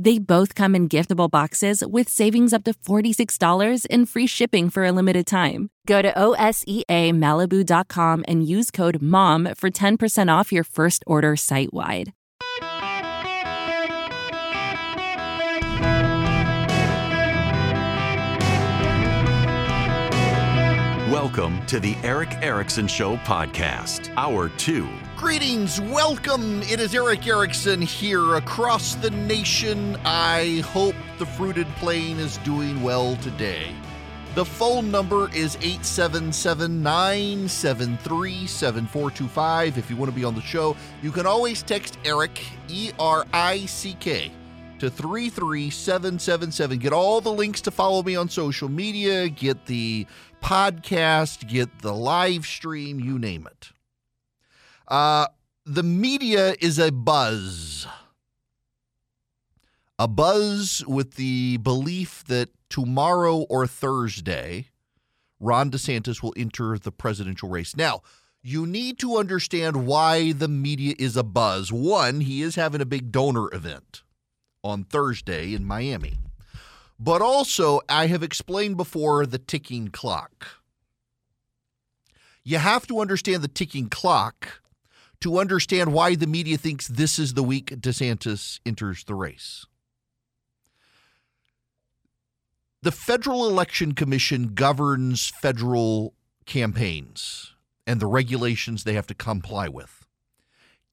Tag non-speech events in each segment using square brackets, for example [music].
They both come in giftable boxes with savings up to $46 and free shipping for a limited time. Go to OSEAMalibu.com and use code MOM for 10% off your first order site wide. Welcome to the Erick Erickson Show podcast, Hour 2. Greetings, welcome. It is Erick Erickson here across the nation. I hope the fruited plain is doing well today. The phone number is 877 973 7425. If you want to be on the show, you can always text Eric, E R I C K, to 33777. Get all the links to follow me on social media, get the podcast, get the live stream, you name it. Uh, the media is a buzz. A buzz with the belief that tomorrow or Thursday, Ron DeSantis will enter the presidential race. Now, you need to understand why the media is a buzz. One, he is having a big donor event on Thursday in Miami. But also, I have explained before the ticking clock. You have to understand the ticking clock to understand why the media thinks this is the week DeSantis enters the race. The Federal Election Commission governs federal campaigns and the regulations they have to comply with.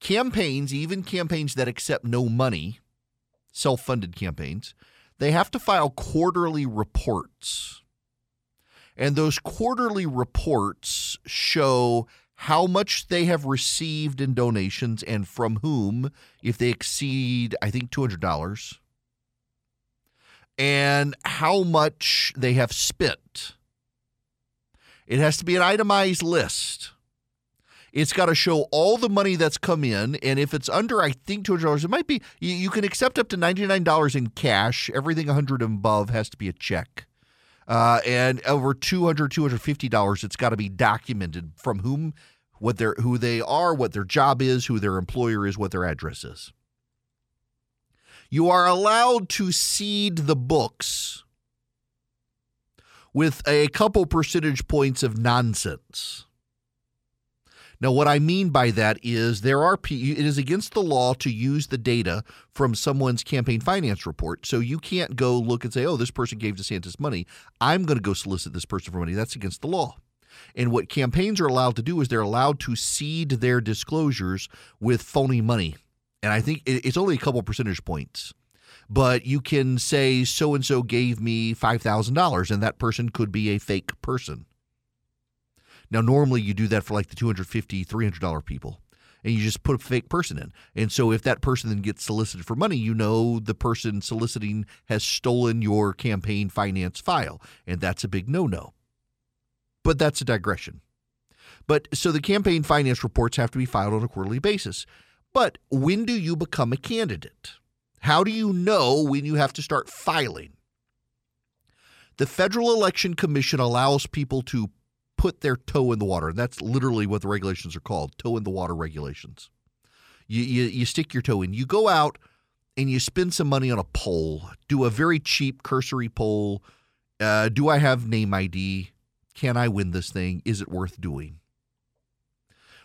Campaigns, even campaigns that accept no money, self funded campaigns, they have to file quarterly reports. And those quarterly reports show how much they have received in donations and from whom, if they exceed, I think, $200, and how much they have spent. It has to be an itemized list. It's got to show all the money that's come in, and if it's under, I think two hundred dollars, it might be. You, can accept up to ninety nine dollars in cash. Everything hundred and above has to be a check, uh, and over 200 250 dollars, it's got to be documented from whom, what their who they are, what their job is, who their employer is, what their address is. You are allowed to seed the books with a couple percentage points of nonsense. Now, what I mean by that is there are it is against the law to use the data from someone's campaign finance report. So you can't go look and say, "Oh, this person gave DeSantis money. I'm going to go solicit this person for money." That's against the law. And what campaigns are allowed to do is they're allowed to seed their disclosures with phony money. And I think it's only a couple percentage points. But you can say so and so gave me $5,000 and that person could be a fake person. Now, normally you do that for like the $250, $300 people, and you just put a fake person in. And so if that person then gets solicited for money, you know the person soliciting has stolen your campaign finance file, and that's a big no no. But that's a digression. But so the campaign finance reports have to be filed on a quarterly basis. But when do you become a candidate? How do you know when you have to start filing? The Federal Election Commission allows people to put their toe in the water. And that's literally what the regulations are called toe in the water regulations. You, you, you stick your toe in. You go out and you spend some money on a poll, do a very cheap cursory poll. Uh, do I have name ID? Can I win this thing? Is it worth doing?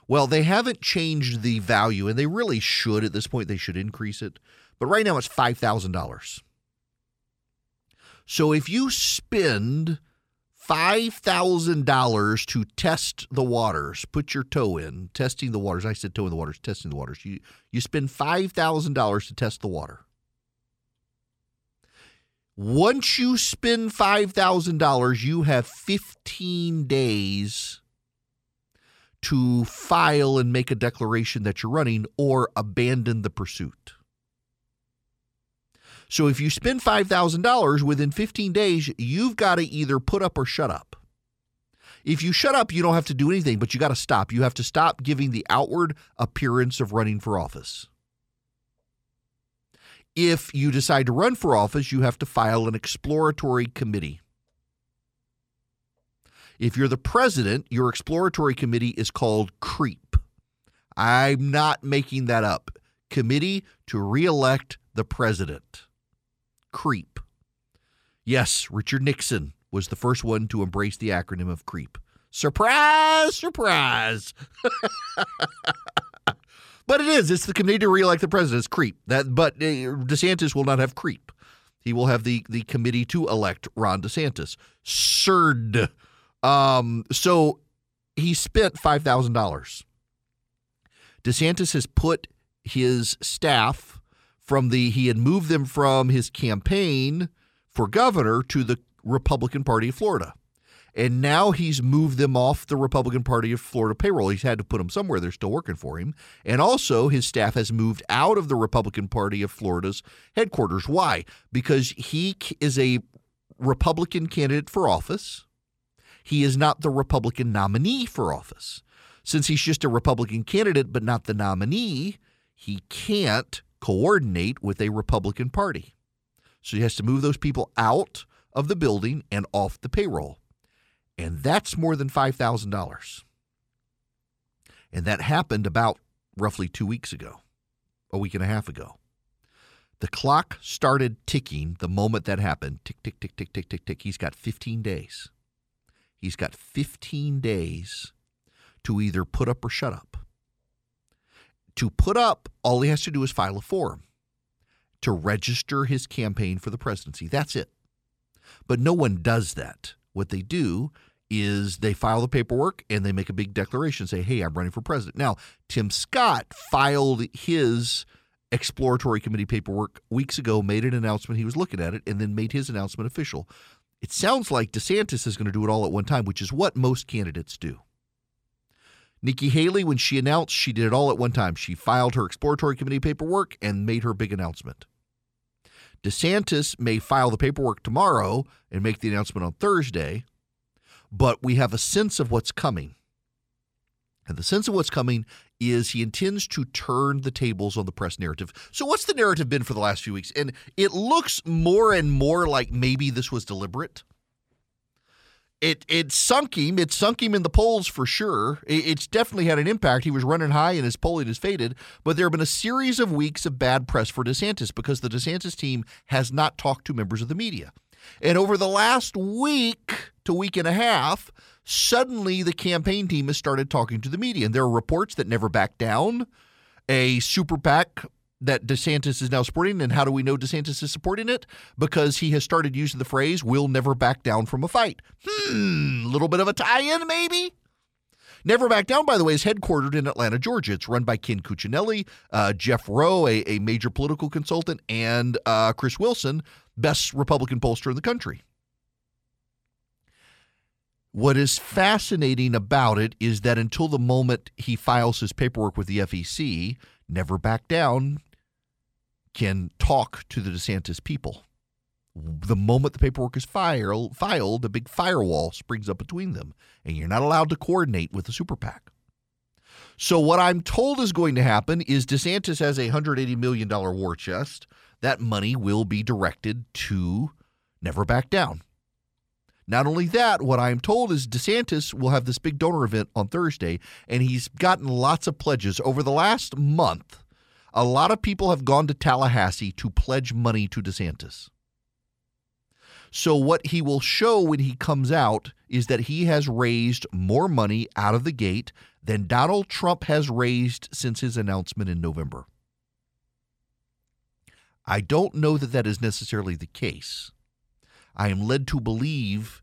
Well, they haven't changed the value, and they really should at this point. They should increase it. But right now it's $5,000. So if you spend $5,000 to test the waters, put your toe in, testing the waters. I said toe in the waters, testing the waters. You, you spend $5,000 to test the water. Once you spend $5,000, you have 15 days to file and make a declaration that you're running or abandon the pursuit. So if you spend $5,000 within 15 days, you've got to either put up or shut up. If you shut up, you don't have to do anything, but you got to stop. You have to stop giving the outward appearance of running for office. if you decide to run for office, you have to file an exploratory committee. If you're the president, your exploratory committee is called CREEP. I'm not making that up. Committee to Reelect the President. CREEP. Yes, Richard Nixon was the first one to embrace the acronym of CREEP. Surprise, surprise. [laughs] but it is. It's the committee to reelect the president. It's CREEP. That, but uh, DeSantis will not have CREEP. He will have the the committee to elect Ron DeSantis. CERD. Um, so he spent five thousand dollars. DeSantis has put his staff from the he had moved them from his campaign for governor to the Republican Party of Florida. And now he's moved them off the Republican Party of Florida payroll. He's had to put them somewhere. They're still working for him. And also, his staff has moved out of the Republican Party of Florida's headquarters. Why? Because he is a Republican candidate for office. He is not the Republican nominee for office. Since he's just a Republican candidate but not the nominee, he can't coordinate with a Republican Party. So he has to move those people out of the building and off the payroll. And that's more than $5,000. And that happened about roughly two weeks ago, a week and a half ago. The clock started ticking the moment that happened. Tick, tick, tick, tick, tick, tick, tick. He's got 15 days. He's got 15 days to either put up or shut up. To put up, all he has to do is file a form to register his campaign for the presidency. That's it. But no one does that. What they do is they file the paperwork and they make a big declaration, say, hey, I'm running for president. Now, Tim Scott filed his exploratory committee paperwork weeks ago, made an announcement he was looking at it, and then made his announcement official. It sounds like DeSantis is going to do it all at one time, which is what most candidates do. Nikki Haley, when she announced, she did it all at one time. She filed her exploratory committee paperwork and made her big announcement. DeSantis may file the paperwork tomorrow and make the announcement on Thursday, but we have a sense of what's coming. And the sense of what's coming is he intends to turn the tables on the press narrative. So, what's the narrative been for the last few weeks? And it looks more and more like maybe this was deliberate it it sunk him. It sunk him in the polls for sure. It, it's definitely had an impact. He was running high and his polling has faded. But there have been a series of weeks of bad press for DeSantis because the DeSantis team has not talked to members of the media. And over the last week to week and a half, suddenly the campaign team has started talking to the media. And there are reports that never back down. A super PAC that DeSantis is now supporting. And how do we know DeSantis is supporting it? Because he has started using the phrase, we'll never back down from a fight. Hmm, a little bit of a tie in, maybe? Never Back Down, by the way, is headquartered in Atlanta, Georgia. It's run by Ken Cuccinelli, uh, Jeff Roe, a, a, major political consultant, and uh, Chris Wilson, best Republican pollster in the country. What is fascinating about it is that until the moment he files his paperwork with the FEC, Never Back Down can talk to the DeSantis people. The moment the paperwork is file, filed, a big firewall springs up between them, and you're not allowed to coordinate with the super PAC. So, what I'm told is going to happen is DeSantis has a $180 million war chest. That money will be directed to Never Back Down. Not only that, what I'm told is DeSantis will have this big donor event on Thursday, and he's gotten lots of pledges. Over the last month, a lot of people have gone to Tallahassee to pledge money to DeSantis. So, what he will show when he comes out is that he has raised more money out of the gate than Donald Trump has raised since his announcement in November. I don't know that that is necessarily the case. I am led to believe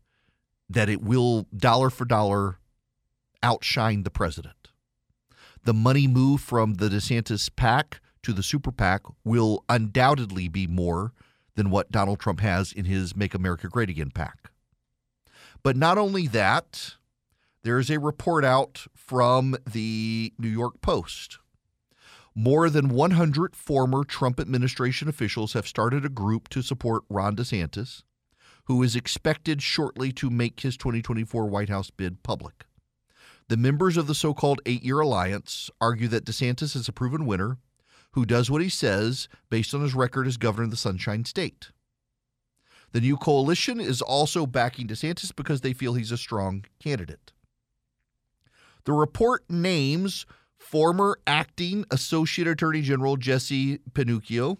that it will dollar for dollar outshine the president the money move from the DeSantis PAC to the super PAC will undoubtedly be more than what Donald Trump has in his Make America Great Again PAC. But not only that, there is a report out from the New York Post. More than 100 former Trump administration officials have started a group to support Ron DeSantis, who is expected shortly to make his 2024 White House bid public. The members of the so called eight year alliance argue that DeSantis is a proven winner who does what he says based on his record as governor of the Sunshine State. The new coalition is also backing DeSantis because they feel he's a strong candidate. The report names former acting Associate Attorney General Jesse Panuccio,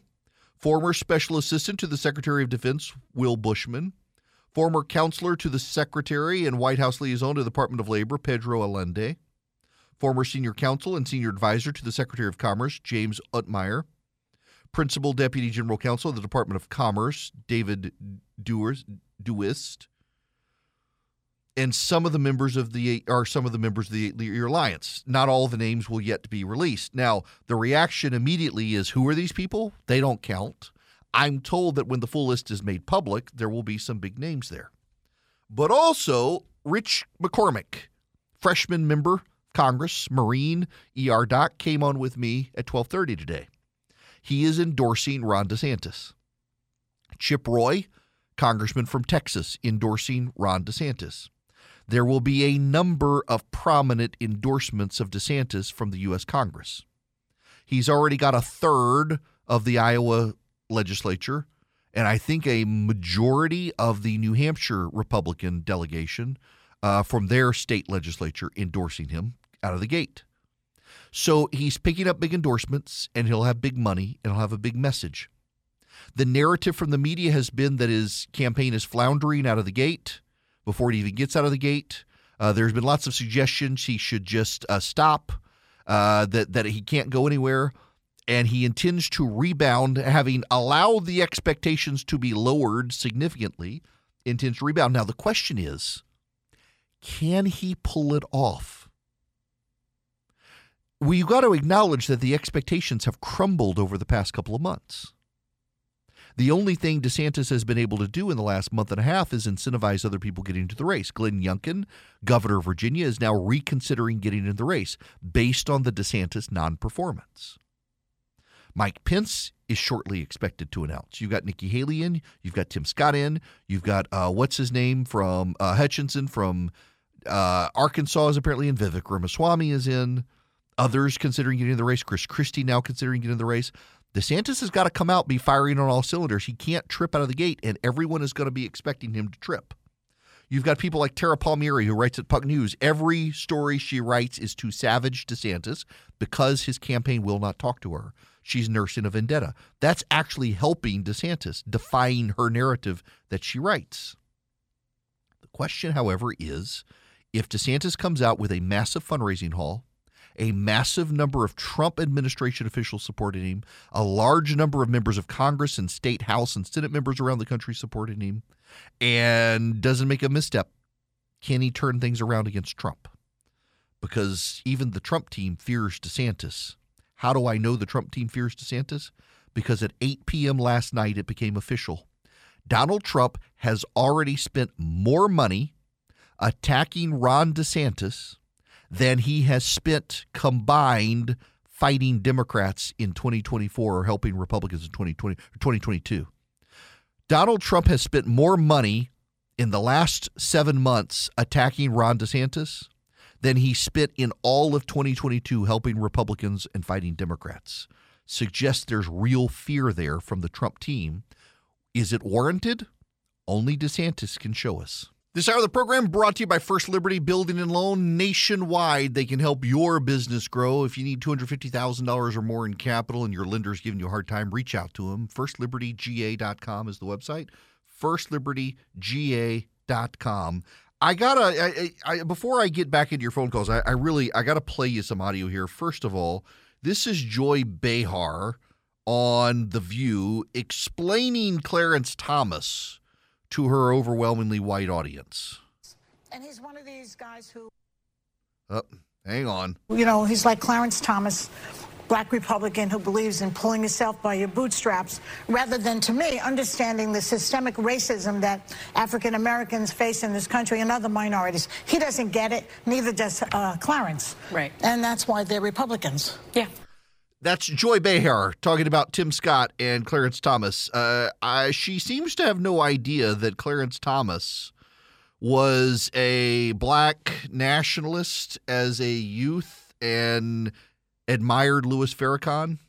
former Special Assistant to the Secretary of Defense Will Bushman, former counselor to the Secretary and White House liaison to the Department of Labor Pedro Allende, former senior counsel and senior advisor to the Secretary of Commerce James Uthmeier, principal deputy general counsel of the Department of Commerce David Dewhirst, and some of the members of the are some of the members of the, the alliance. Not all the names will yet be released. Now, the reaction immediately is, "Who are these people? They don't count." I'm told that when the full list is made public, there will be some big names there. But also, Rich McCormick, freshman member of Congress, Marine, ER Doc, came on with me at 1230 today. He is endorsing Ron DeSantis. Chip Roy, congressman from Texas, endorsing Ron DeSantis. There will be a number of prominent endorsements of DeSantis from the U.S. Congress. He's already got a third of the Iowa legislature, and I think a majority of the New Hampshire Republican delegation uh, from their state legislature endorsing him out of the gate. So he's picking up big endorsements, and he'll have big money, and he'll have a big message. The narrative from the media has been that his campaign is floundering out of the gate before it even gets out of the gate. Uh, there's been lots of suggestions he should just uh, stop, uh, that that he can't go anywhere and he intends to rebound, having allowed the expectations to be lowered significantly, intends to rebound. Now, the question is can he pull it off? We've got to acknowledge that the expectations have crumbled over the past couple of months. The only thing DeSantis has been able to do in the last month and a half is incentivize other people getting into the race. Glenn Youngkin, governor of Virginia, is now reconsidering getting into the race based on the DeSantis non performance. Mike Pence is shortly expected to announce. You've got Nikki Haley in, you've got Tim Scott in, you've got uh, what's his name from uh, Hutchinson from uh, Arkansas is apparently in. Vivek Ramaswamy is in. Others considering getting in the race. Chris Christie now considering getting in the race. DeSantis has got to come out, be firing on all cylinders. He can't trip out of the gate, and everyone is going to be expecting him to trip. You've got people like Tara Palmieri, who writes at Puck News. Every story she writes is to savage DeSantis because his campaign will not talk to her she's nursing a vendetta. That's actually helping DeSantis, defying her narrative that she writes. The question, however, is if DeSantis comes out with a massive fundraising haul, a massive number of Trump administration officials supporting him, a large number of members of Congress and state House and Senate members around the country supporting him, and doesn't make a misstep, can he turn things around against Trump? Because even the Trump team fears DeSantis how do I know the Trump team fears DeSantis? Because at 8 p.m. last night, it became official. Donald Trump has already spent more money attacking Ron DeSantis than he has spent combined fighting Democrats in 2024 or helping Republicans in 2020 2022. Donald Trump has spent more money in the last 7 months attacking Ron DeSantis than he spent in all of 2022 helping Republicans and fighting Democrats. Suggests there's real fear there from the Trump team. Is it warranted? Only DeSantis can show us. This hour of the program brought to you by First Liberty Building and Loan nationwide. They can help your business grow. If you need $250,000 or more in capital and your lender's giving you a hard time, reach out to them. FirstLibertyGA.com is the website. FirstLibertyGA.com. I gotta I, I, before I get back into your phone calls. I, I really I gotta play you some audio here. First of all, this is Joy Behar on the View explaining Clarence Thomas to her overwhelmingly white audience. And he's one of these guys who. Oh, hang on. You know, he's like Clarence Thomas, black Republican who believes in pulling yourself by your bootstraps, rather than, to me, understanding the systemic racism that African Americans face in this country and other minorities. He doesn't get it, neither does uh, Clarence. Right. And that's why they're Republicans. Yeah. That's Joy Behar talking about Tim Scott and Clarence Thomas. Uh, I, she seems to have no idea that Clarence Thomas was a black nationalist as a youth and admired Louis Farrakhan.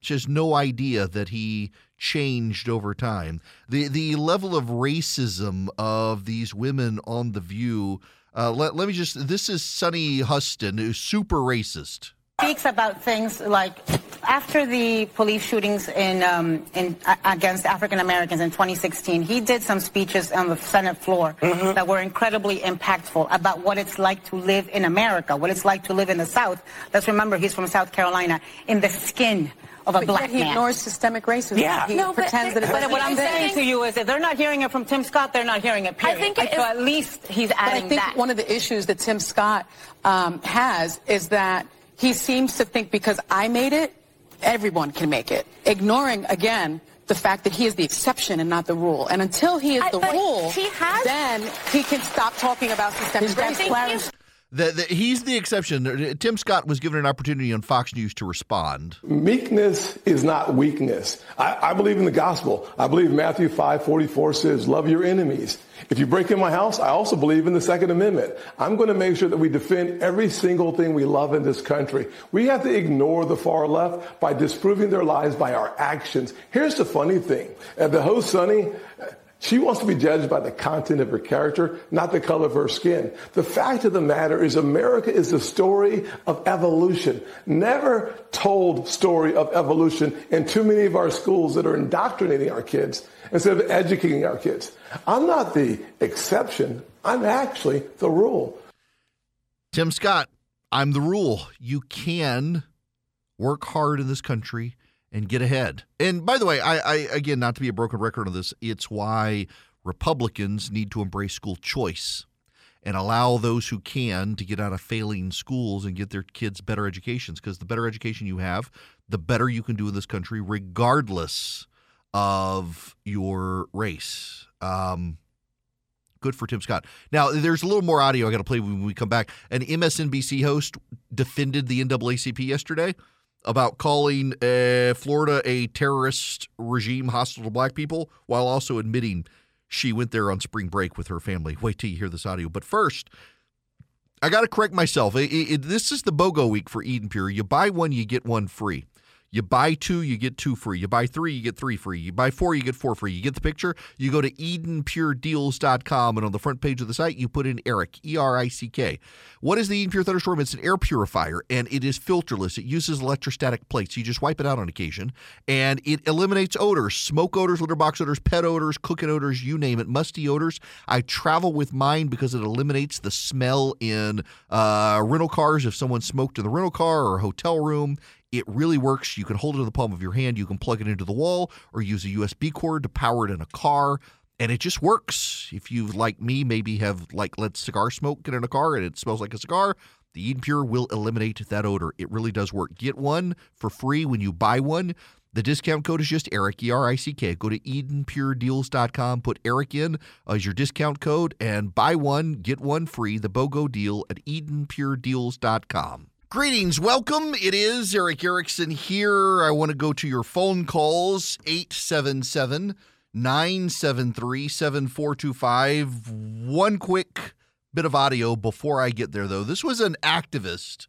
She has no idea that he changed over time. The the level of racism of these women on the View. Uh, let, let me just. This is Sunny Hostin, who's super racist. Speaks about things like after the police shootings in, um, in uh, against African Americans in 2016, he did some speeches on the Senate floor mm-hmm. that were incredibly impactful about what it's like to live in America, what it's like to live in the South. Let's remember he's from South Carolina, in the skin of a but black he man. ignores systemic racism. Yeah. He no, pretends but, that but, but what I'm saying to you is if they're not hearing it from Tim Scott, they're not hearing it, period. I think it so at least he's adding that. I think that. one of the issues that Tim Scott um, has is that he seems to think because I made it, everyone can make it. Ignoring, again, the fact that he is the exception and not the rule. And until he is the rule, he has... then he can stop talking about systemic racism. The, the, he's the exception. Tim Scott was given an opportunity on Fox News to respond. Meekness is not weakness. I, I believe in the gospel. I believe Matthew 5:44 says, "Love your enemies." If you break in my house, I also believe in the Second Amendment. I'm going to make sure that we defend every single thing we love in this country. We have to ignore the far left by disproving their lies by our actions. Here's the funny thing: uh, the host Sunny she wants to be judged by the content of her character, not the color of her skin. The fact of the matter is America is the story of evolution. Never told story of evolution in too many of our schools that are indoctrinating our kids instead of educating our kids. I'm not the exception. I'm actually the rule. Tim Scott, I'm the rule. You can work hard in this country and get ahead. And by the way, I, I again, not to be a broken record on this, it's why Republicans need to embrace school choice and allow those who can to get out of failing schools and get their kids better educations. Because the better education you have, the better you can do in this country, regardless of your race. Um, good for Tim Scott. Now, there's a little more audio I got to play when we come back. An MSNBC host defended the NAACP yesterday about calling uh, Florida a terrorist regime hostile to black people while also admitting she went there on spring break with her family. Wait till you hear this audio. But first, I got to correct myself. It, it, this is the BOGO week for Eden Pure. You buy one, you get one free. You buy two, you get two free. You buy three, you get three free. You buy four, you get four free. You get the picture? You go to EdenPureDeals.com, and on the front page of the site, you put in Eric, E R I C K. What is the Eden Pure Thunderstorm? It's an air purifier, and it is filterless. It uses electrostatic plates. You just wipe it out on occasion, and it eliminates odors smoke odors, litter box odors, pet odors, cooking odors, you name it, musty odors. I travel with mine because it eliminates the smell in uh, rental cars if someone smoked in the rental car or hotel room. It really works. You can hold it in the palm of your hand. You can plug it into the wall or use a USB cord to power it in a car. And it just works. If you, like me, maybe have like let cigar smoke get in a car and it smells like a cigar, the Eden Pure will eliminate that odor. It really does work. Get one for free when you buy one. The discount code is just Eric, E R I C K. Go to EdenPureDeals.com, put Eric in as your discount code, and buy one, get one free. The BOGO deal at EdenPureDeals.com. Greetings, welcome. It is Erick Erickson here. I want to go to your phone calls 877 973 7425. One quick bit of audio before I get there, though. This was an activist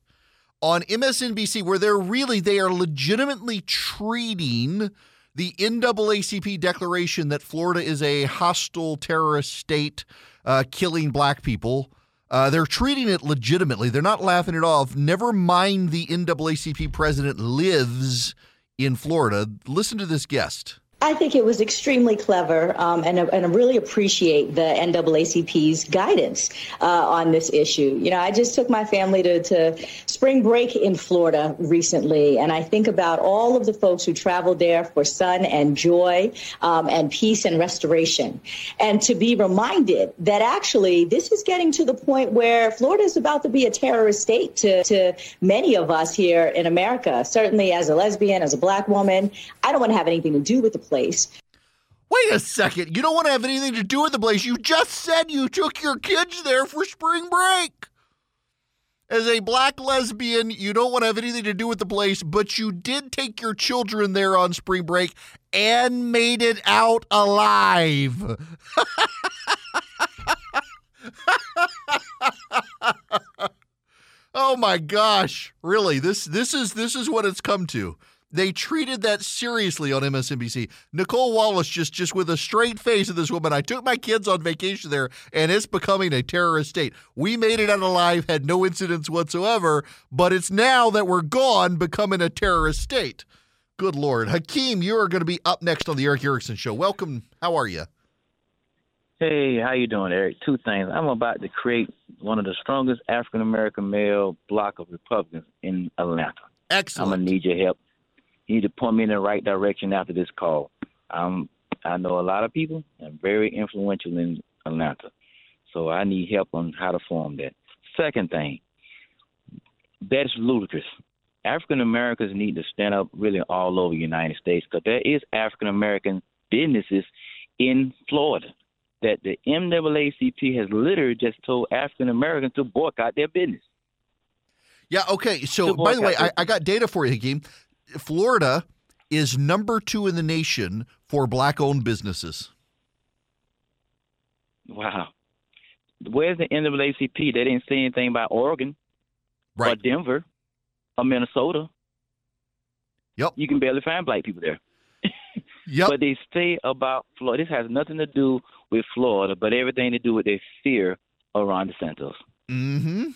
on MSNBC where they're really, they are legitimately treating the NAACP declaration that Florida is a hostile terrorist state uh, killing black people uh, they're treating it legitimately. They're not laughing it off. Never mind the NAACP president lives in Florida. Listen to this guest. I think it was extremely clever, um, and, and I really appreciate the NAACP's guidance uh, on this issue. You know, I just took my family to, to spring break in Florida recently, and I think about all of the folks who traveled there for sun and joy um, and peace and restoration. And to be reminded that actually this is getting to the point where Florida is about to be a terrorist state to, to many of us here in America. Certainly, as a lesbian, as a black woman, I don't want to have anything to do with the place. Wait a second. You don't want to have anything to do with the place. You just said you took your kids there for spring break. As a black lesbian, you don't want to have anything to do with the place, but you did take your children there on spring break and made it out alive. [laughs] oh my gosh. Really? This this is this is what it's come to. They treated that seriously on MSNBC. Nicolle Wallace just just with a straight face of this woman. I took my kids on vacation there, and it's becoming a terrorist state. We made it out alive, had no incidents whatsoever, but it's now that we're gone, becoming a terrorist state. Good Lord. Hakeem, you are going to be up next on the Erick Erickson Show. Welcome. How are you? Hey, how you doing, Eric? Two things. I'm about to create one of the strongest African American male block of Republicans in Atlanta. Excellent. I'm gonna need your help. You need to point me in the right direction after this call. Um, I know a lot of people and very influential in Atlanta, so I need help on how to form that. Second thing, that's ludicrous. African Americans need to stand up really all over the United States because there is African American businesses in Florida that the NAACP has literally just told African Americans to boycott their business. Yeah, okay. So, by the way, I, I, got data for you, Hakeem. Florida is number two in the nation for black owned businesses. Wow. Where's the NAACP? They didn't say anything about Oregon right. or Denver or Minnesota. Yep. You can barely find black people there. yep. But they say about Florida. This has nothing to do with Florida, but everything to do with their fear around DeSantis. Mm-hmm. It,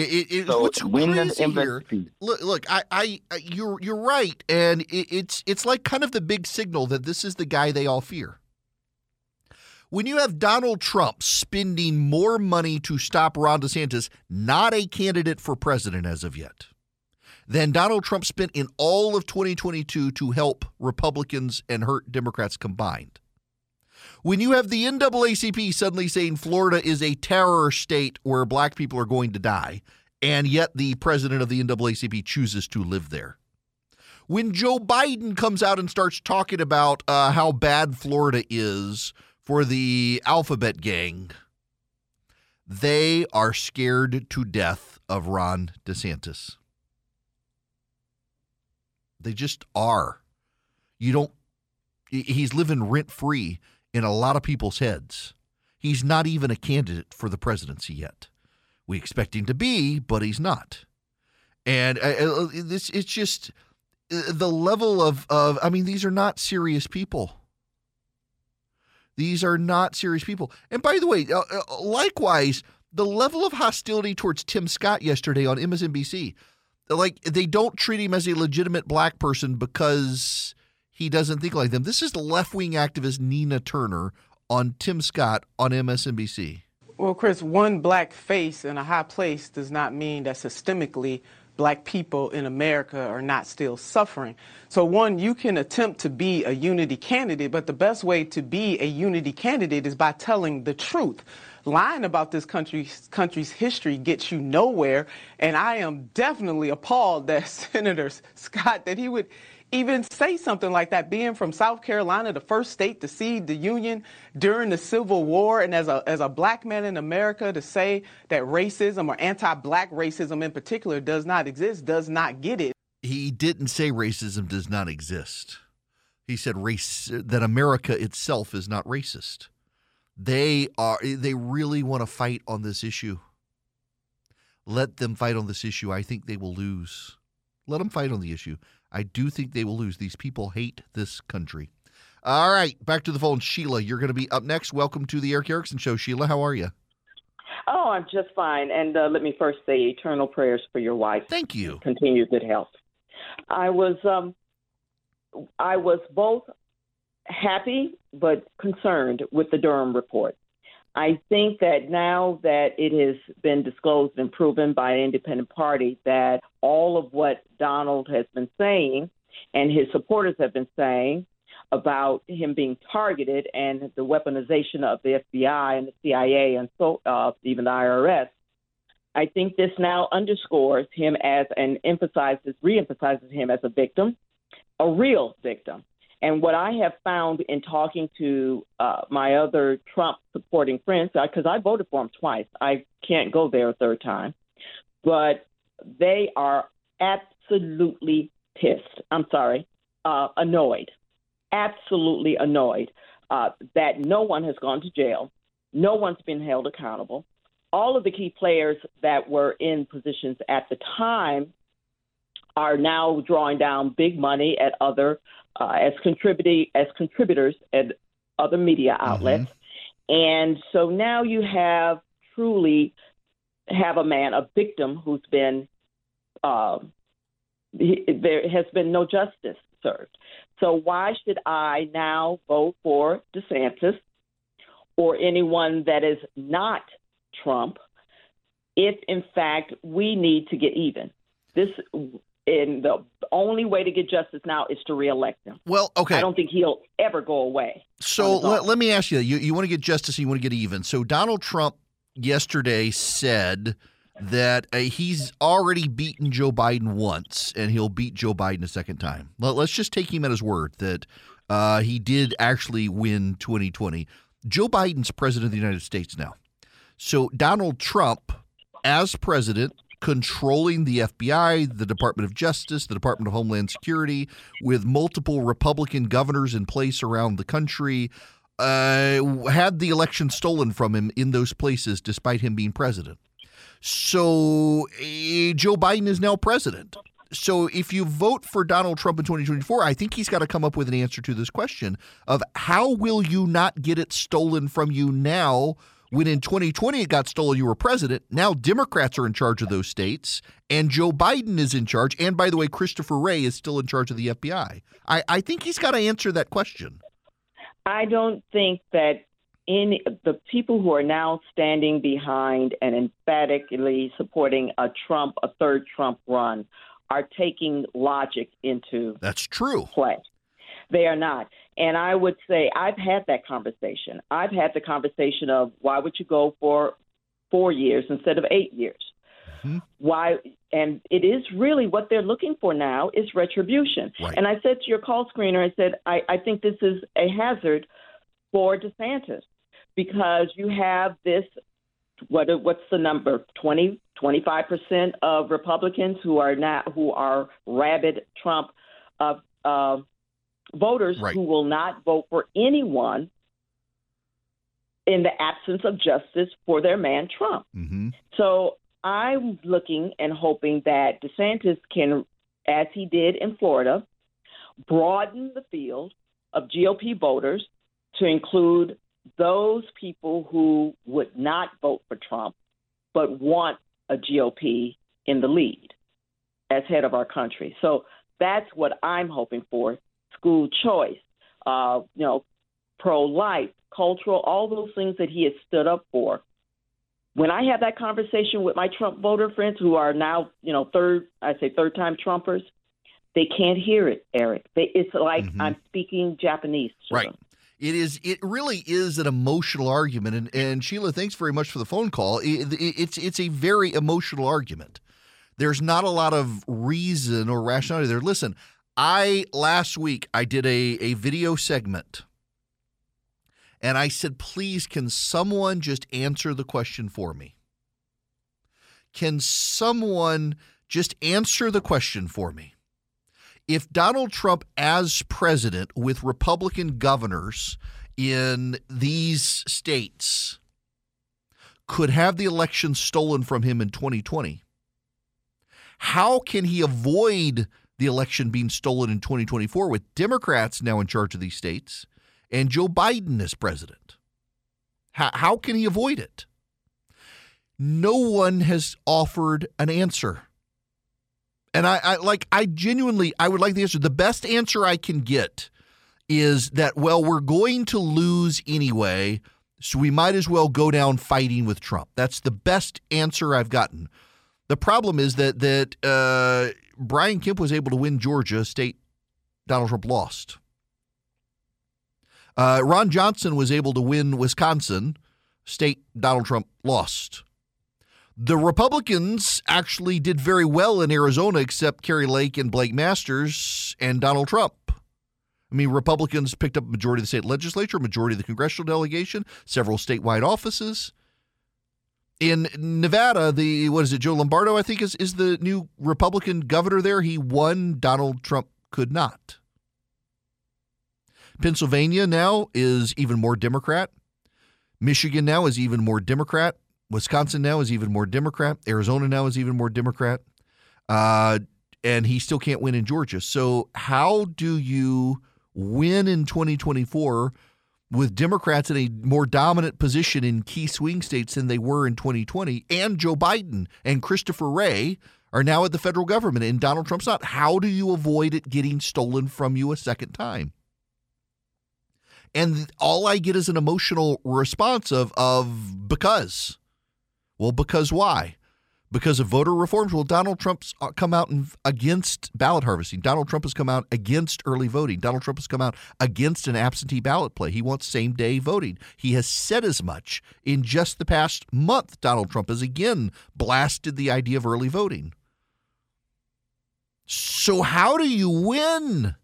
it, it, so what's crazy here? Look, look, I, I, you're, you're right, and it, it's, it's like kind of the big signal that this is the guy they all fear. When you have Donald Trump spending more money to stop Ron DeSantis, not a candidate for president as of yet, than Donald Trump spent in all of 2022 to help Republicans and hurt Democrats combined. When you have the NAACP suddenly saying Florida is a terror state where black people are going to die, and yet the president of the NAACP chooses to live there. When Joe Biden comes out and starts talking about uh, how bad Florida is for the alphabet gang, they are scared to death of Ron DeSantis. They just are. You don't, he's living rent free in a lot of people's heads. He's not even a candidate for the presidency yet. We expect him to be, but he's not. And uh, uh this it's just uh, the level of, of I mean these are not serious people. These are not serious people. And by the way, uh, uh likewise, the level of hostility towards Tim Scott yesterday on MSNBC, like they don't treat him as a legitimate black person because he doesn't think like them. This is left wing activist Nina Turner on Tim Scott on MSNBC. Well, Chris, one black face in a high place does not mean that systemically black people in America are not still suffering. So, one, you can attempt to be a unity candidate, but the best way to be a unity candidate is by telling the truth. Lying about this country's, country's history gets you nowhere, and I am definitely appalled that [laughs] Senator Scott, that he would even say something like that, being from South Carolina, the first state to cede the Union during the Civil War, and as a, as a black man in America to say that racism or anti black racism in particular does not exist, does not get it. He didn't say racism does not exist. He said race that America itself is not racist. They are they really want to fight on this issue. Let them fight on this issue. I think they will lose. Let them fight on the issue. I do think they will lose. These people hate this country. All right, back to the phone. Sheila, you're going to be up next. Welcome to the Erick Erickson Show. Sheila, how are you? Oh, I'm just fine. And uh, let me first say eternal prayers for your wife. Thank you. Continue good health. I was um, I was both happy but concerned with the Durham report. I think that now that it has been disclosed and proven by an independent party that all of what Donald has been saying and his supporters have been saying about him being targeted and the weaponization of the FBI and the CIA and so uh, even the IRS, I think this now underscores him as and emphasizes, reemphasizes him as a victim, a real victim. And what I have found in talking to uh, my other Trump supporting friends, because I voted for him twice, I can't go there a third time, but they are absolutely pissed. I'm sorry, uh, annoyed, absolutely annoyed uh, that no one has gone to jail, no one's been held accountable. All of the key players that were in positions at the time are now drawing down big money at other uh, as contributing as contributors at other media outlets, mm-hmm. and so now you have truly have a man, a victim who's been uh, he, there has been no justice served. So why should I now vote for DeSantis or anyone that is not Trump if in fact we need to get even? This and the only way to get justice now is to reelect him. Well, okay. I don't think he'll ever go away. So let, let, me ask you, you you want to get justice and you want to get even. So Donald Trump yesterday said that uh, he's already beaten Joe Biden once and he'll beat Joe Biden a second time. Let, us just take him at his word that uh, he did actually win 2020. Joe Biden's president of the United States now. So Donald Trump, as president, controlling the FBI, the Department of Justice, the Department of Homeland Security, with multiple Republican governors in place around the country, uh, had the election stolen from him in those places despite him being president. So uh, Joe Biden is now president. So if you vote for Donald Trump in 2024, I think he's got to come up with an answer to this question of how will you not get it stolen from you now when in 2020 it got stolen, you were president. Now Democrats are in charge of those states, and Joe Biden is in charge. And by the way, Christopher Wray is still in charge of the FBI. I, I think he's got to answer that question. I don't think that any the people who are now standing behind and emphatically supporting a Trump, a third Trump run, are taking logic into that's true play. They are not. And I would say I've had that conversation. I've had the conversation of why would you go for four years instead of eight years? Mm-hmm. Why? And it is really what they're looking for now is retribution. Right. And I said to your call screener, I said, I, I think this is a hazard for DeSantis because you have this. What what's the number? 20, 25 percent of Republicans who are not who are rabid Trump uh, uh, voters right. who will not vote for anyone in the absence of justice for their man Trump. Mm-hmm. So I'm looking and hoping that DeSantis can, as he did in Florida, broaden the field of GOP voters to include those people who would not vote for Trump but want a GOP in the lead as head of our country. So that's what I'm hoping for school choice, uh, you know, pro life, cultural, all those things that he has stood up for. When I have that conversation with my Trump voter friends who are now, you know, third, I say third time Trumpers, they can't hear it, Eric. They, it's like mm-hmm. I'm speaking Japanese. right. Them. It is. It really is an emotional argument, and, and Sheila, thanks very much for the phone call. It, it, it's it's a very emotional argument. There's not a lot of reason or rationality there. Listen, I last week I did a, a video segment and I said, please, can someone just answer the question for me? Can someone just answer the question for me? If Donald Trump, as president, with Republican governors in these states, could have the election stolen from him in 2020, how can he avoid the election being stolen in 2024 with Democrats now in charge of these states and Joe Biden as president. How, how can he avoid it? No one has offered an answer. And I, I like I genuinely I would like the answer. The best answer I can get is that well we're going to lose anyway, so we might as well go down fighting with Trump. That's the best answer I've gotten. The problem is that that uh, Brian Kemp was able to win Georgia state. Donald Trump lost. Uh, Ron Johnson was able to win Wisconsin state. Donald Trump lost. The Republicans actually did very well in Arizona, except Kari Lake and Blake Masters and Donald Trump. I mean, Republicans picked up a majority of the state legislature, majority of the congressional delegation, several statewide offices in Nevada, the what is it? Joe Lombardo, I think, is is the new Republican governor there. He won. Donald Trump could not. Pennsylvania now is even more Democrat. Michigan now is even more Democrat. Wisconsin now is even more Democrat. Arizona now is even more Democrat. Uh, and he still can't win in Georgia. So, how do you win in 2024 with Democrats in a more dominant position in key swing states than they were in 2020, and Joe Biden and Christopher Wray are now at the federal government and Donald Trump's not? How do you avoid it getting stolen from you a second time? And all I get is an emotional response of of because. Well, because why? Because of voter reforms. Well, Donald Trump's uh, come out against ballot harvesting. Donald Trump has come out against early voting. Donald Trump has come out against an absentee ballot play. He wants same day voting. He has said as much in just the past month. Donald Trump has again blasted the idea of early voting. So, how do you win?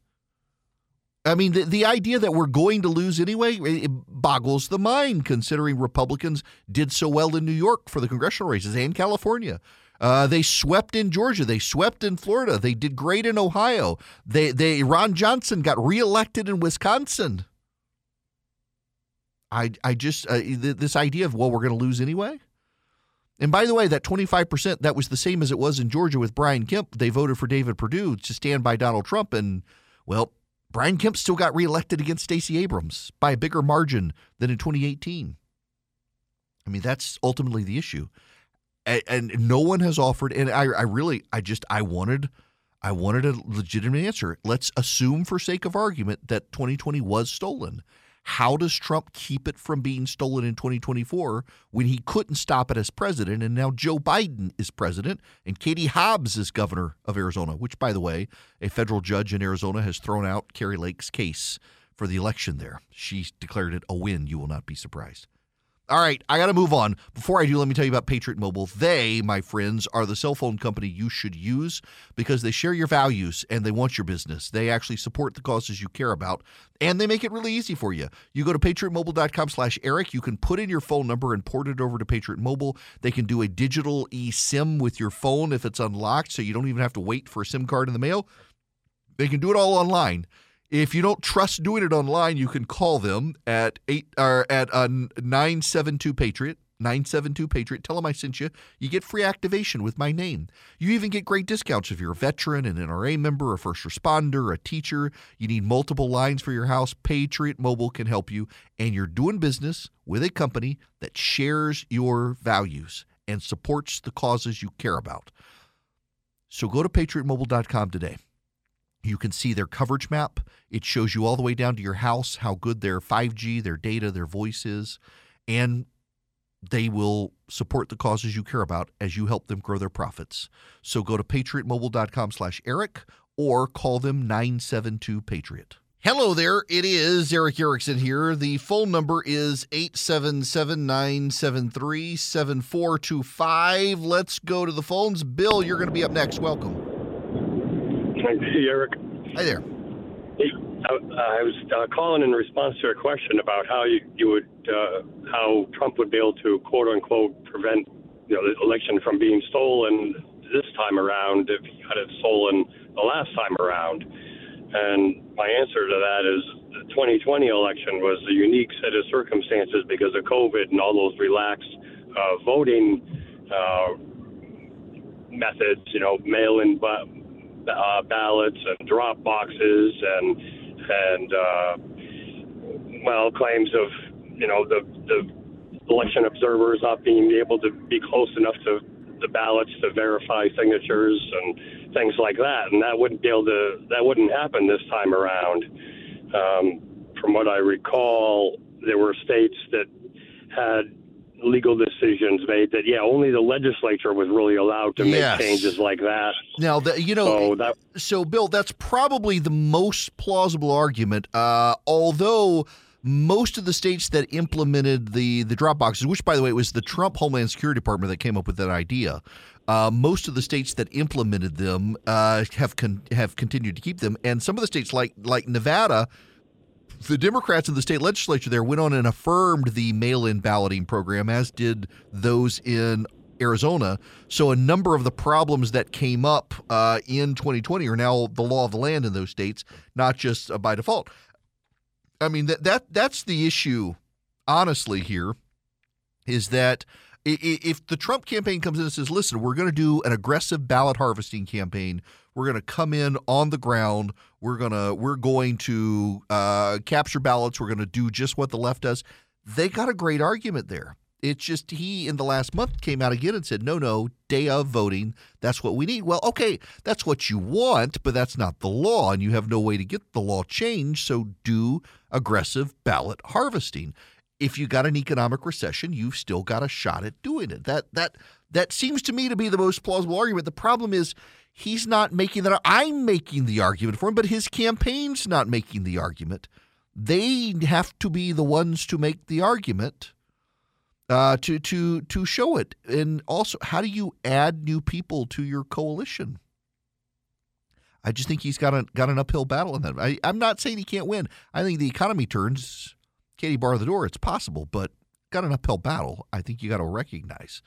I mean, the, the idea that we're going to lose anyway boggles the mind, considering Republicans did so well in New York for the congressional races and California. Uh, they swept in Georgia. They swept in Florida. They did great in Ohio. They, they Ron Johnson got reelected in Wisconsin. I, I just uh, this idea of well, we're going to lose anyway. And by the way, that 25%, that was the same as it was in Georgia with Brian Kemp. They voted for David Perdue to stand by Donald Trump. And, well, Brian Kemp still got reelected against Stacey Abrams by a bigger margin than in 2018. I mean, that's ultimately the issue. And, and no one has offered, and I, I really, I just, I wanted, I wanted a legitimate answer. Let's assume, for sake of argument, that 2020 was stolen. How does Trump keep it from being stolen in 2024 when he couldn't stop it as president? And now Joe Biden is president and Katie Hobbs is governor of Arizona, which, by the way, a federal judge in Arizona has thrown out Kari Lake's case for the election there. She declared it a win. You will not be surprised. All right, I got to move on. Before I do, let me tell you about Patriot Mobile. They, my friends, are the cell phone company you should use because they share your values and they want your business. They actually support the causes you care about and they make it really easy for you. You go to patriotmobile.com slash Erick. You can put in your phone number and port it over to Patriot Mobile. They can do a digital eSIM with your phone if it's unlocked, so you don't even have to wait for a SIM card in the mail. They can do it all online. If you don't trust doing it online, you can call them at eight or at uh, nine seven two Patriot. 972 Patriot. Tell them I sent you. You get free activation with my name. You even get great discounts if you're a veteran, an NRA member, a first responder, a teacher. You need multiple lines for your house. Patriot Mobile can help you. And you're doing business with a company that shares your values and supports the causes you care about. So go to patriotmobile.com today. You can see their coverage map. It shows you all the way down to your house how good their 5G, their data, their voice is. And they will support the causes you care about as you help them grow their profits. So go to patriotmobile.com slash Erick or call them 972 Patriot. Hello there. It is Erick Erickson here. The phone number is 877 973 7425. Let's go to the phones. Bill, you're going to be up next. Welcome. Hey, Erick. Hi there. Hey, I, I was uh, calling in response to a question about how you, you would, uh, how Trump would be able to quote unquote prevent you know, the election from being stolen this time around if he had it stolen the last time around. And my answer to that is the 2020 election was a unique set of circumstances because of COVID and all those relaxed uh, voting uh, methods, you know, mail-in uh, ballots and drop boxes and and uh, well claims of you know the the election observers not being able to be close enough to the ballots to verify signatures and things like that, and that wouldn't be able to that wouldn't happen this time around. Um, from what I recall, there were states that had legal decisions made that yeah only the legislature was really allowed to make Yes. changes like that Now, the, you know, So that- so Bill, that's probably the most plausible argument. Uh, although most of the states that implemented the the drop boxes, which by the way it was the Trump Homeland Security Department that came up with that idea, uh, most of the states that implemented them uh, have con- have continued to keep them, and some of the states like like Nevada the Democrats in the state legislature there went on and affirmed the mail in balloting program, as did those in Arizona. So a number of the problems that came up uh, in 2020 are now the law of the land in those states, not just uh, by default. I mean that that that's the issue, honestly. Here is that If the Trump campaign comes in and says, "Listen, we're going to do an aggressive ballot harvesting campaign. We're going to come in on the ground. We're gonna we're going to uh, capture ballots. We're going to do just what the left does." They got a great argument there. It's just he in the last month came out again and said, no, no, day of voting, that's what we need. Well, okay, that's what you want, but that's not the law, and you have no way to get the law changed. So do aggressive ballot harvesting. If you got an economic recession, you've still got a shot at doing it. That that that seems to me to be the most plausible argument. The problem is he's not making that. I'm making the argument for him, but his campaign's not making the argument. They have to be the ones to make the argument uh, to to to show it. And also, how do you add new people to your coalition? I just think he's got a got an uphill battle in that. I, I'm not saying he can't win. I think the economy turns. Katie bar the door. It's possible, but got an uphill battle. I think you got to recognize.